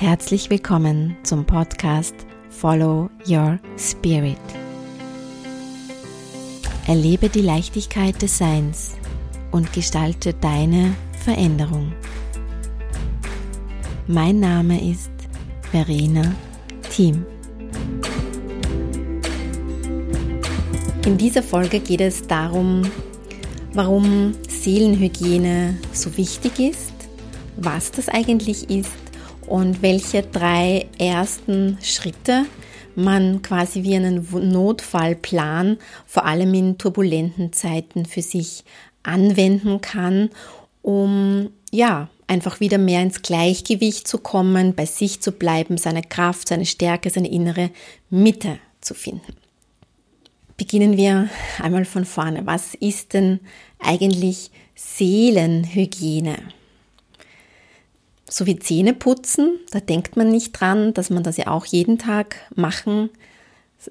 Herzlich willkommen zum Podcast Follow Your Spirit. Erlebe die Leichtigkeit des Seins und gestalte deine Veränderung. Mein Name ist Verena Thiem. In dieser Folge geht es darum, warum Seelenhygiene so wichtig ist, was das eigentlich ist und welche drei ersten Schritte man quasi wie einen Notfallplan vor allem in turbulenten Zeiten für sich anwenden kann, um ja, einfach wieder mehr ins Gleichgewicht zu kommen, bei sich zu bleiben, seine Kraft, seine Stärke, seine innere Mitte zu finden. Beginnen wir einmal von vorne. Was ist denn eigentlich Seelenhygiene? So wie Zähne putzen, da denkt man nicht dran, dass man das ja auch jeden Tag machen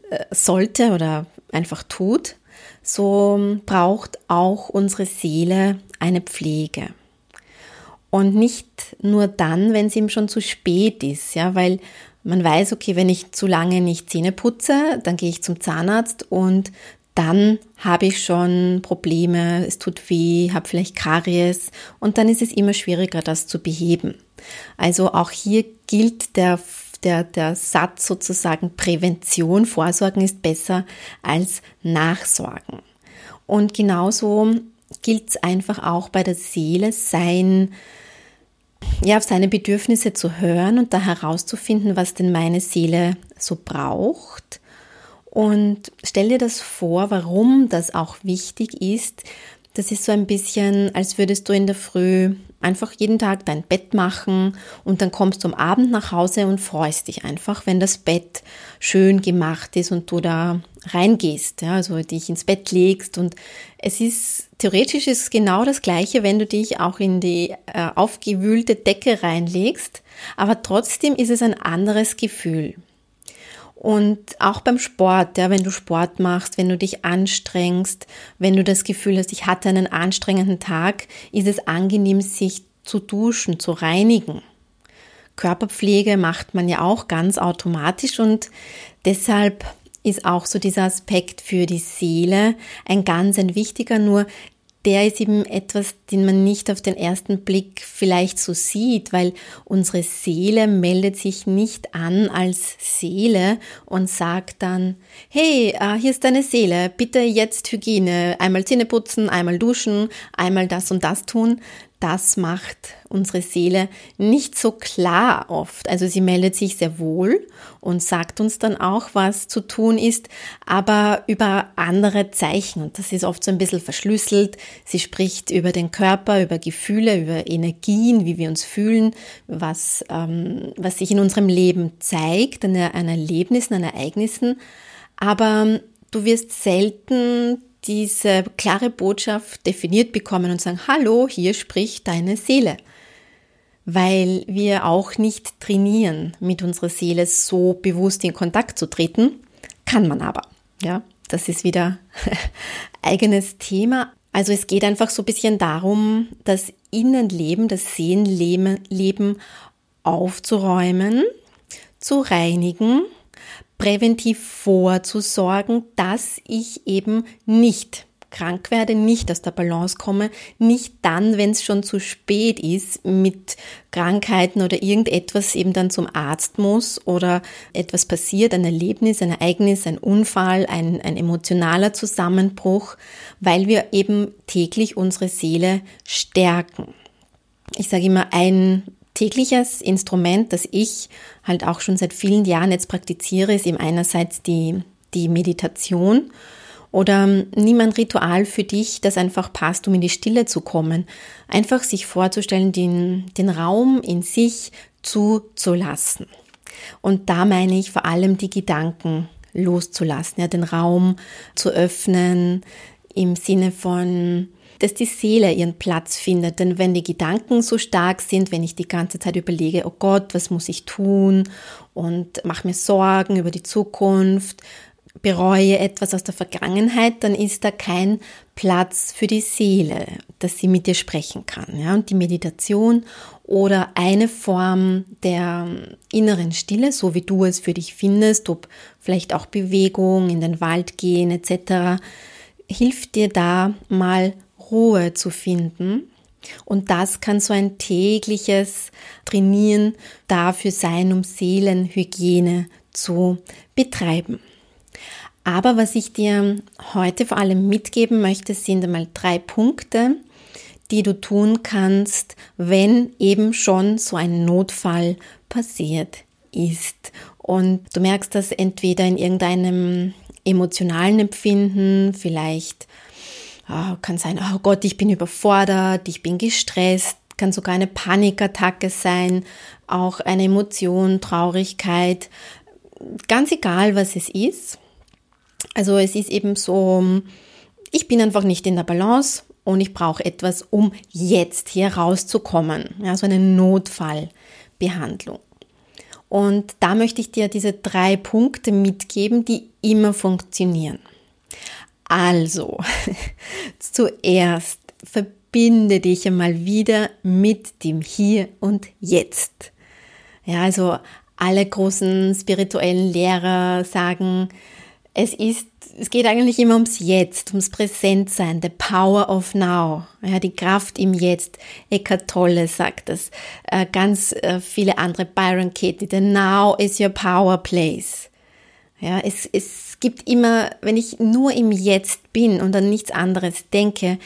äh, sollte oder einfach tut. So braucht auch unsere Seele eine Pflege. Und nicht nur dann, wenn es ihm schon zu spät ist, ja, weil man weiß, okay, wenn ich zu lange nicht Zähne putze, dann gehe ich zum Zahnarzt und dann habe ich schon Probleme, es tut weh, habe vielleicht Karies und dann ist es immer schwieriger, das zu beheben. Also auch hier gilt der, der, der Satz sozusagen Prävention, Vorsorgen ist besser als Nachsorgen. Und genauso gilt es einfach auch bei der Seele, sein, ja, auf seine Bedürfnisse zu hören und da herauszufinden, was denn meine Seele so braucht und stell dir das vor, warum das auch wichtig ist. Das ist so ein bisschen, als würdest du in der Früh einfach jeden Tag dein Bett machen und dann kommst du am Abend nach Hause und freust dich einfach, wenn das Bett schön gemacht ist und du da reingehst, ja, also dich ins Bett legst und es ist theoretisch ist es genau das gleiche, wenn du dich auch in die äh, aufgewühlte Decke reinlegst, aber trotzdem ist es ein anderes Gefühl. Und auch beim Sport, ja, wenn du Sport machst, wenn du dich anstrengst, wenn du das Gefühl hast, ich hatte einen anstrengenden Tag, ist es angenehm, sich zu duschen, zu reinigen. Körperpflege macht man ja auch ganz automatisch und deshalb ist auch so dieser Aspekt für die Seele ein ganz ein wichtiger, nur der ist eben etwas, den man nicht auf den ersten Blick vielleicht so sieht, weil unsere Seele meldet sich nicht an als Seele und sagt dann, hey, äh, hier ist deine Seele, bitte jetzt Hygiene, einmal Zähne putzen, einmal duschen, einmal das und das tun, das macht unsere Seele nicht so klar oft. Also sie meldet sich sehr wohl und sagt uns dann auch, was zu tun ist, aber über andere Zeichen. Und das ist oft so ein bisschen verschlüsselt. Sie spricht über den Körper, über Gefühle, über Energien, wie wir uns fühlen, was, ähm, was sich in unserem Leben zeigt, an, an Erlebnissen, an Ereignissen. Aber du wirst selten diese klare Botschaft definiert bekommen und sagen, hallo, hier spricht deine Seele. Weil wir auch nicht trainieren, mit unserer Seele so bewusst in Kontakt zu treten, kann man aber. Ja, das ist wieder eigenes Thema. Also es geht einfach so ein bisschen darum, das Innenleben, das Seelenleben aufzuräumen, zu reinigen präventiv vorzusorgen, dass ich eben nicht krank werde, nicht aus der Balance komme, nicht dann, wenn es schon zu spät ist, mit Krankheiten oder irgendetwas eben dann zum Arzt muss oder etwas passiert, ein Erlebnis, ein Ereignis, ein Unfall, ein, ein emotionaler Zusammenbruch, weil wir eben täglich unsere Seele stärken. Ich sage immer, ein tägliches Instrument, das ich halt auch schon seit vielen Jahren jetzt praktiziere, ist eben einerseits die, die Meditation oder nimm ein Ritual für dich, das einfach passt, um in die Stille zu kommen. Einfach sich vorzustellen, den, den Raum in sich zuzulassen. Und da meine ich vor allem die Gedanken loszulassen, ja, den Raum zu öffnen im Sinne von dass die Seele ihren Platz findet. Denn wenn die Gedanken so stark sind, wenn ich die ganze Zeit überlege, oh Gott, was muss ich tun und mache mir Sorgen über die Zukunft, bereue etwas aus der Vergangenheit, dann ist da kein Platz für die Seele, dass sie mit dir sprechen kann. Ja? Und die Meditation oder eine Form der inneren Stille, so wie du es für dich findest, ob vielleicht auch Bewegung, in den Wald gehen etc., hilft dir da mal Ruhe zu finden. Und das kann so ein tägliches Trainieren dafür sein, um Seelenhygiene zu betreiben. Aber was ich dir heute vor allem mitgeben möchte, sind einmal drei Punkte, die du tun kannst, wenn eben schon so ein Notfall passiert ist. Und du merkst das entweder in irgendeinem emotionalen Empfinden, vielleicht kann sein, oh Gott, ich bin überfordert, ich bin gestresst, kann sogar eine Panikattacke sein, auch eine Emotion, Traurigkeit, ganz egal, was es ist. Also es ist eben so, ich bin einfach nicht in der Balance und ich brauche etwas, um jetzt hier rauszukommen. Ja, so eine Notfallbehandlung. Und da möchte ich dir diese drei Punkte mitgeben, die immer funktionieren. Also, zuerst verbinde dich einmal wieder mit dem Hier und Jetzt. Ja, also alle großen spirituellen Lehrer sagen, es ist, es geht eigentlich immer ums Jetzt, ums Präsentsein, the power of now, ja, die Kraft im Jetzt. Eckhart Tolle sagt das, äh, ganz äh, viele andere, Byron Katie, the now is your power place. Ja, es, es gibt immer, wenn ich nur im Jetzt bin und an nichts anderes denke,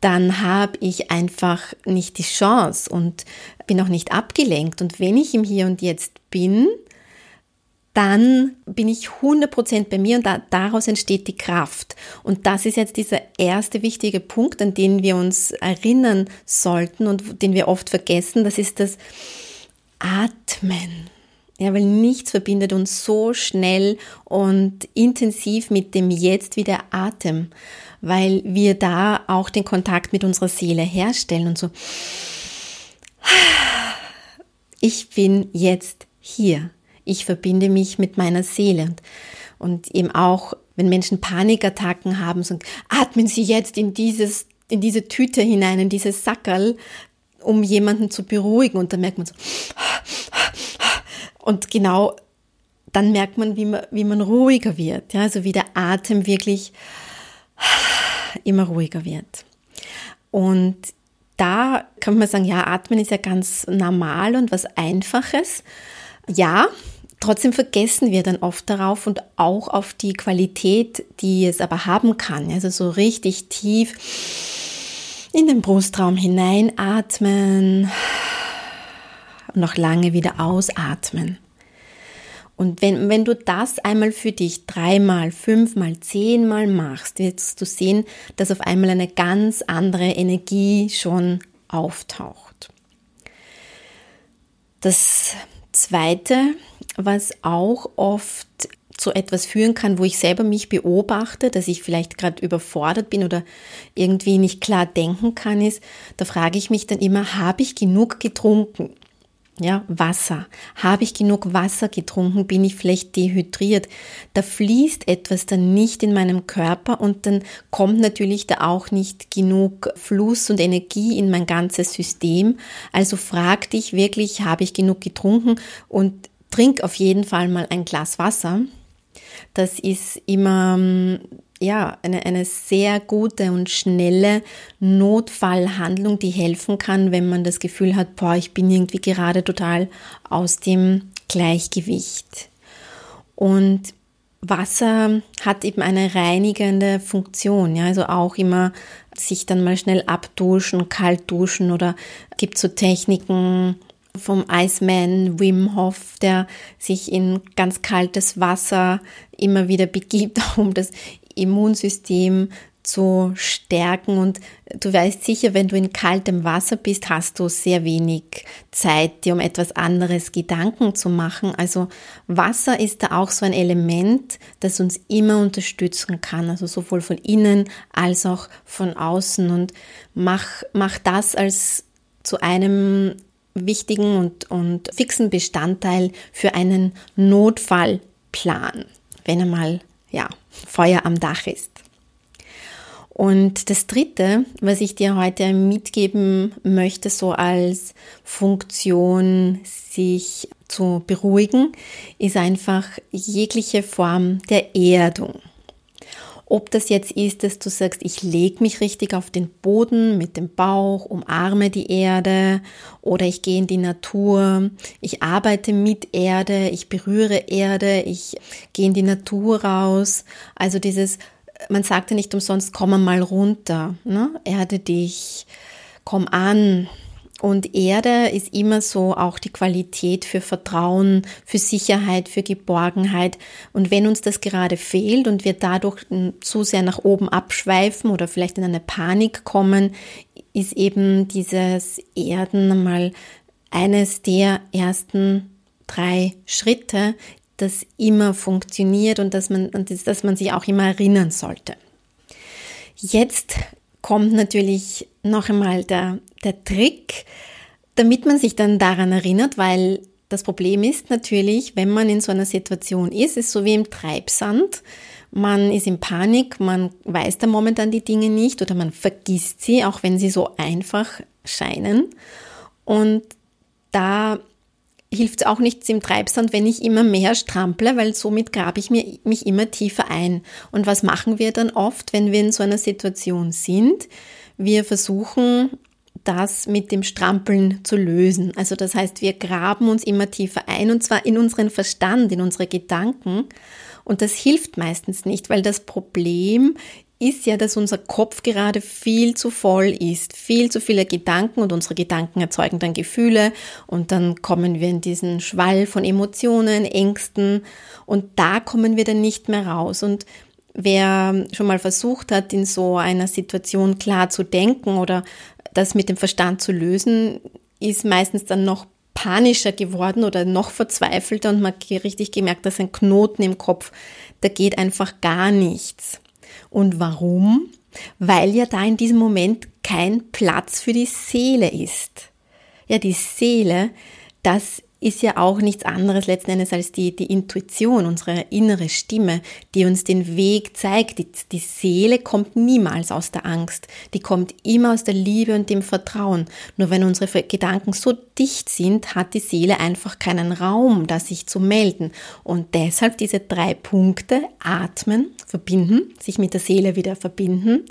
dann habe ich einfach nicht die Chance und bin auch nicht abgelenkt. Und wenn ich im Hier und Jetzt bin, dann bin ich 100% bei mir und da, daraus entsteht die Kraft. Und das ist jetzt dieser erste wichtige Punkt, an den wir uns erinnern sollten und den wir oft vergessen, das ist das Atmen. Ja, weil nichts verbindet uns so schnell und intensiv mit dem Jetzt wie der Atem, weil wir da auch den Kontakt mit unserer Seele herstellen und so. Ich bin jetzt hier ich verbinde mich mit meiner Seele. Und, eben auch, wenn Menschen Panikattacken haben, so, atmen sie jetzt in dieses, in diese Tüte hinein, in dieses Sackerl, um jemanden zu beruhigen. Und dann merkt man so, und genau dann merkt man, wie man, wie man ruhiger wird. Ja, also wie der Atem wirklich immer ruhiger wird. Und da kann man sagen, ja, Atmen ist ja ganz normal und was Einfaches. Ja, Trotzdem vergessen wir dann oft darauf und auch auf die Qualität, die es aber haben kann. Also so richtig tief in den Brustraum hineinatmen und noch lange wieder ausatmen. Und wenn, wenn du das einmal für dich dreimal, fünfmal, zehnmal machst, wirst du sehen, dass auf einmal eine ganz andere Energie schon auftaucht. Das zweite was auch oft zu etwas führen kann, wo ich selber mich beobachte, dass ich vielleicht gerade überfordert bin oder irgendwie nicht klar denken kann, ist, da frage ich mich dann immer, habe ich genug getrunken? Ja, Wasser. Habe ich genug Wasser getrunken? Bin ich vielleicht dehydriert? Da fließt etwas dann nicht in meinem Körper und dann kommt natürlich da auch nicht genug Fluss und Energie in mein ganzes System. Also frag dich wirklich, habe ich genug getrunken? Und trink auf jeden Fall mal ein Glas Wasser. Das ist immer ähm, ja, eine, eine sehr gute und schnelle Notfallhandlung, die helfen kann, wenn man das Gefühl hat, boah, ich bin irgendwie gerade total aus dem Gleichgewicht. Und Wasser hat eben eine reinigende Funktion, ja, also auch immer sich dann mal schnell abduschen, kalt duschen oder gibt so Techniken, vom Iceman Wim Hof, der sich in ganz kaltes Wasser immer wieder begibt, um das Immunsystem zu stärken. Und du weißt sicher, wenn du in kaltem Wasser bist, hast du sehr wenig Zeit, dir um etwas anderes Gedanken zu machen. Also Wasser ist da auch so ein Element, das uns immer unterstützen kann, also sowohl von innen als auch von außen. Und mach, mach das als zu einem wichtigen und, und fixen Bestandteil für einen Notfallplan, wenn einmal ja, Feuer am Dach ist. Und das Dritte, was ich dir heute mitgeben möchte, so als Funktion, sich zu beruhigen, ist einfach jegliche Form der Erdung. Ob das jetzt ist, dass du sagst, ich lege mich richtig auf den Boden mit dem Bauch, umarme die Erde oder ich gehe in die Natur, ich arbeite mit Erde, ich berühre Erde, ich gehe in die Natur raus. Also dieses man sagte nicht umsonst, komm mal runter, ne? erde dich, komm an. Und Erde ist immer so auch die Qualität für Vertrauen, für Sicherheit, für Geborgenheit. Und wenn uns das gerade fehlt und wir dadurch zu sehr nach oben abschweifen oder vielleicht in eine Panik kommen, ist eben dieses Erden mal eines der ersten drei Schritte, das immer funktioniert und dass man, dass man sich auch immer erinnern sollte. Jetzt kommt natürlich noch einmal der, der Trick, damit man sich dann daran erinnert, weil das Problem ist natürlich, wenn man in so einer Situation ist, ist so wie im Treibsand. Man ist in Panik, man weiß da momentan die Dinge nicht oder man vergisst sie, auch wenn sie so einfach scheinen. Und da hilft es auch nichts im Treibsand, wenn ich immer mehr strample, weil somit grabe ich mir, mich immer tiefer ein. Und was machen wir dann oft, wenn wir in so einer Situation sind? Wir versuchen, das mit dem Strampeln zu lösen. Also das heißt, wir graben uns immer tiefer ein und zwar in unseren Verstand, in unsere Gedanken. Und das hilft meistens nicht, weil das Problem ist ja, dass unser Kopf gerade viel zu voll ist, viel zu viele Gedanken und unsere Gedanken erzeugen dann Gefühle und dann kommen wir in diesen Schwall von Emotionen, Ängsten und da kommen wir dann nicht mehr raus. Und wer schon mal versucht hat, in so einer Situation klar zu denken oder das mit dem Verstand zu lösen, ist meistens dann noch panischer geworden oder noch verzweifelter und man hat richtig gemerkt, dass ein Knoten im Kopf, da geht einfach gar nichts. Und warum? Weil ja da in diesem Moment kein Platz für die Seele ist. Ja, die Seele, das ist ja auch nichts anderes letzten Endes als die, die Intuition, unsere innere Stimme, die uns den Weg zeigt. Die, die Seele kommt niemals aus der Angst, die kommt immer aus der Liebe und dem Vertrauen. Nur wenn unsere Gedanken so dicht sind, hat die Seele einfach keinen Raum, da sich zu melden. Und deshalb diese drei Punkte, atmen, verbinden, sich mit der Seele wieder verbinden,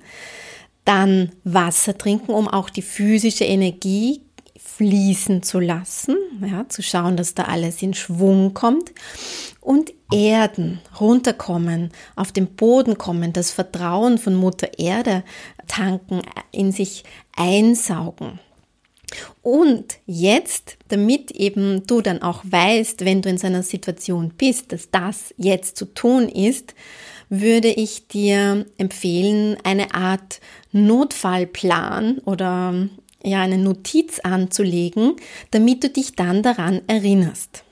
dann Wasser trinken, um auch die physische Energie fließen zu lassen, ja, zu schauen, dass da alles in Schwung kommt und erden, runterkommen, auf den Boden kommen, das Vertrauen von Mutter Erde tanken, in sich einsaugen. Und jetzt, damit eben du dann auch weißt, wenn du in so einer Situation bist, dass das jetzt zu tun ist, würde ich dir empfehlen, eine Art Notfallplan oder ja eine Notiz anzulegen, damit du dich dann daran erinnerst.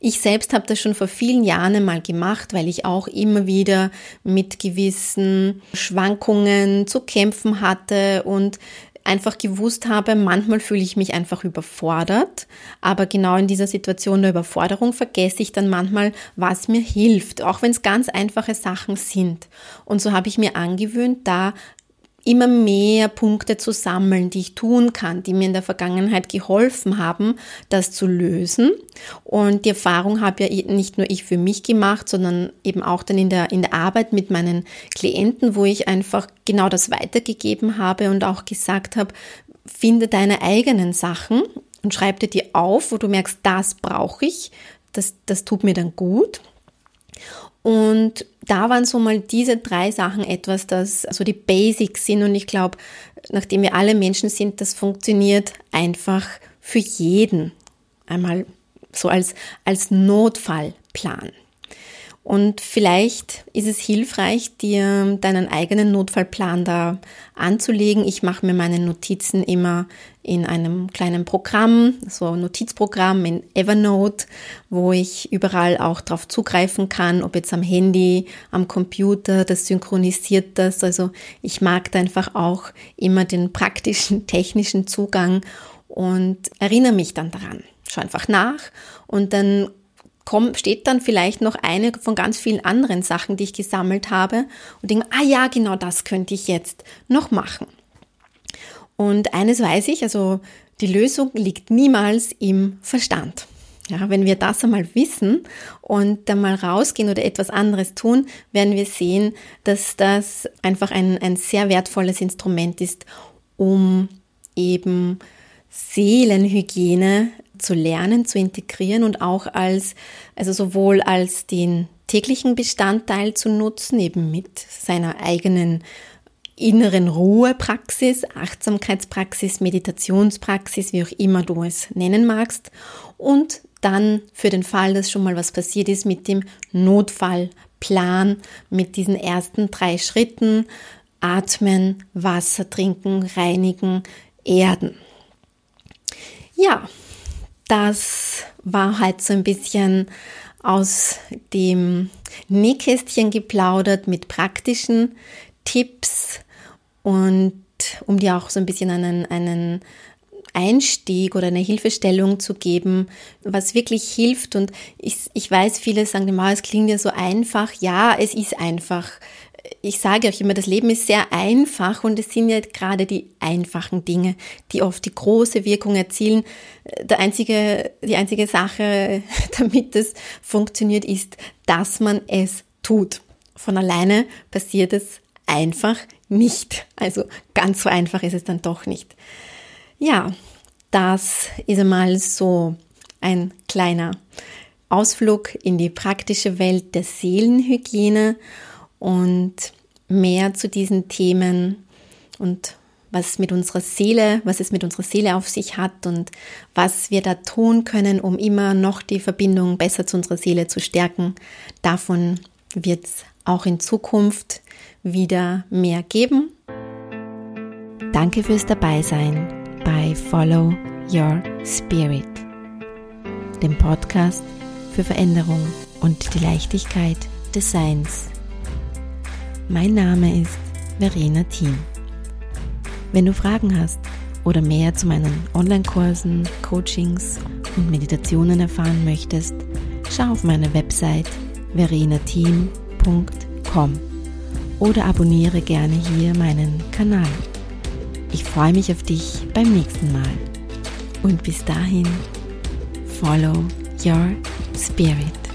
Ich selbst habe das schon vor vielen Jahren einmal gemacht, weil ich auch immer wieder mit gewissen Schwankungen zu kämpfen hatte und einfach gewusst habe, manchmal fühle ich mich einfach überfordert, aber genau in dieser Situation der Überforderung vergesse ich dann manchmal, was mir hilft, auch wenn es ganz einfache Sachen sind. Und so habe ich mir angewöhnt, da immer mehr Punkte zu sammeln, die ich tun kann, die mir in der Vergangenheit geholfen haben, das zu lösen. Und die Erfahrung habe ja nicht nur ich für mich gemacht, sondern eben auch dann in der, in der Arbeit mit meinen Klienten, wo ich einfach genau das weitergegeben habe und auch gesagt habe, finde deine eigenen Sachen und schreib dir die auf, wo du merkst, das brauche ich, das, das tut mir dann gut. Und da waren so mal diese drei Sachen etwas, das so die Basics sind. Und ich glaube, nachdem wir alle Menschen sind, das funktioniert einfach für jeden. Einmal so als, als Notfallplan. Und vielleicht ist es hilfreich, dir deinen eigenen Notfallplan da anzulegen. Ich mache mir meine Notizen immer in einem kleinen Programm, so ein Notizprogramm in Evernote, wo ich überall auch darauf zugreifen kann, ob jetzt am Handy, am Computer, das synchronisiert das. Also ich mag da einfach auch immer den praktischen, technischen Zugang und erinnere mich dann daran. Schau einfach nach und dann komm, steht dann vielleicht noch eine von ganz vielen anderen Sachen, die ich gesammelt habe und denke, ah ja, genau das könnte ich jetzt noch machen. Und eines weiß ich, also die Lösung liegt niemals im Verstand. Ja, wenn wir das einmal wissen und dann mal rausgehen oder etwas anderes tun, werden wir sehen, dass das einfach ein, ein sehr wertvolles Instrument ist, um eben Seelenhygiene zu lernen, zu integrieren und auch als, also sowohl als den täglichen Bestandteil zu nutzen, eben mit seiner eigenen inneren Ruhepraxis, Achtsamkeitspraxis, Meditationspraxis, wie auch immer du es nennen magst. Und dann für den Fall, dass schon mal was passiert ist, mit dem Notfallplan, mit diesen ersten drei Schritten, atmen, Wasser trinken, reinigen, erden. Ja, das war halt so ein bisschen aus dem Nähkästchen geplaudert mit praktischen Tipps und um dir auch so ein bisschen einen, einen Einstieg oder eine Hilfestellung zu geben, was wirklich hilft. Und ich, ich weiß, viele sagen immer, es klingt ja so einfach. Ja, es ist einfach ich sage euch immer, das Leben ist sehr einfach und es sind ja gerade die einfachen Dinge, die oft die große Wirkung erzielen. Der einzige, die einzige Sache, damit es funktioniert, ist, dass man es tut. Von alleine passiert es einfach nicht. Also ganz so einfach ist es dann doch nicht. Ja, das ist einmal so ein kleiner Ausflug in die praktische Welt der Seelenhygiene und mehr zu diesen Themen und was mit unserer Seele, was es mit unserer Seele auf sich hat und was wir da tun können, um immer noch die Verbindung besser zu unserer Seele zu stärken. Davon wird es auch in Zukunft wieder mehr geben. Danke fürs Dabeisein bei Follow Your Spirit, dem Podcast für Veränderung und die Leichtigkeit des Seins. Mein Name ist Verena Thiem. Wenn du Fragen hast oder mehr zu meinen Online-Kursen, Coachings und Meditationen erfahren möchtest, schau auf meine Website verenateam.com oder abonniere gerne hier meinen Kanal. Ich freue mich auf dich beim nächsten Mal. Und bis dahin, follow your spirit.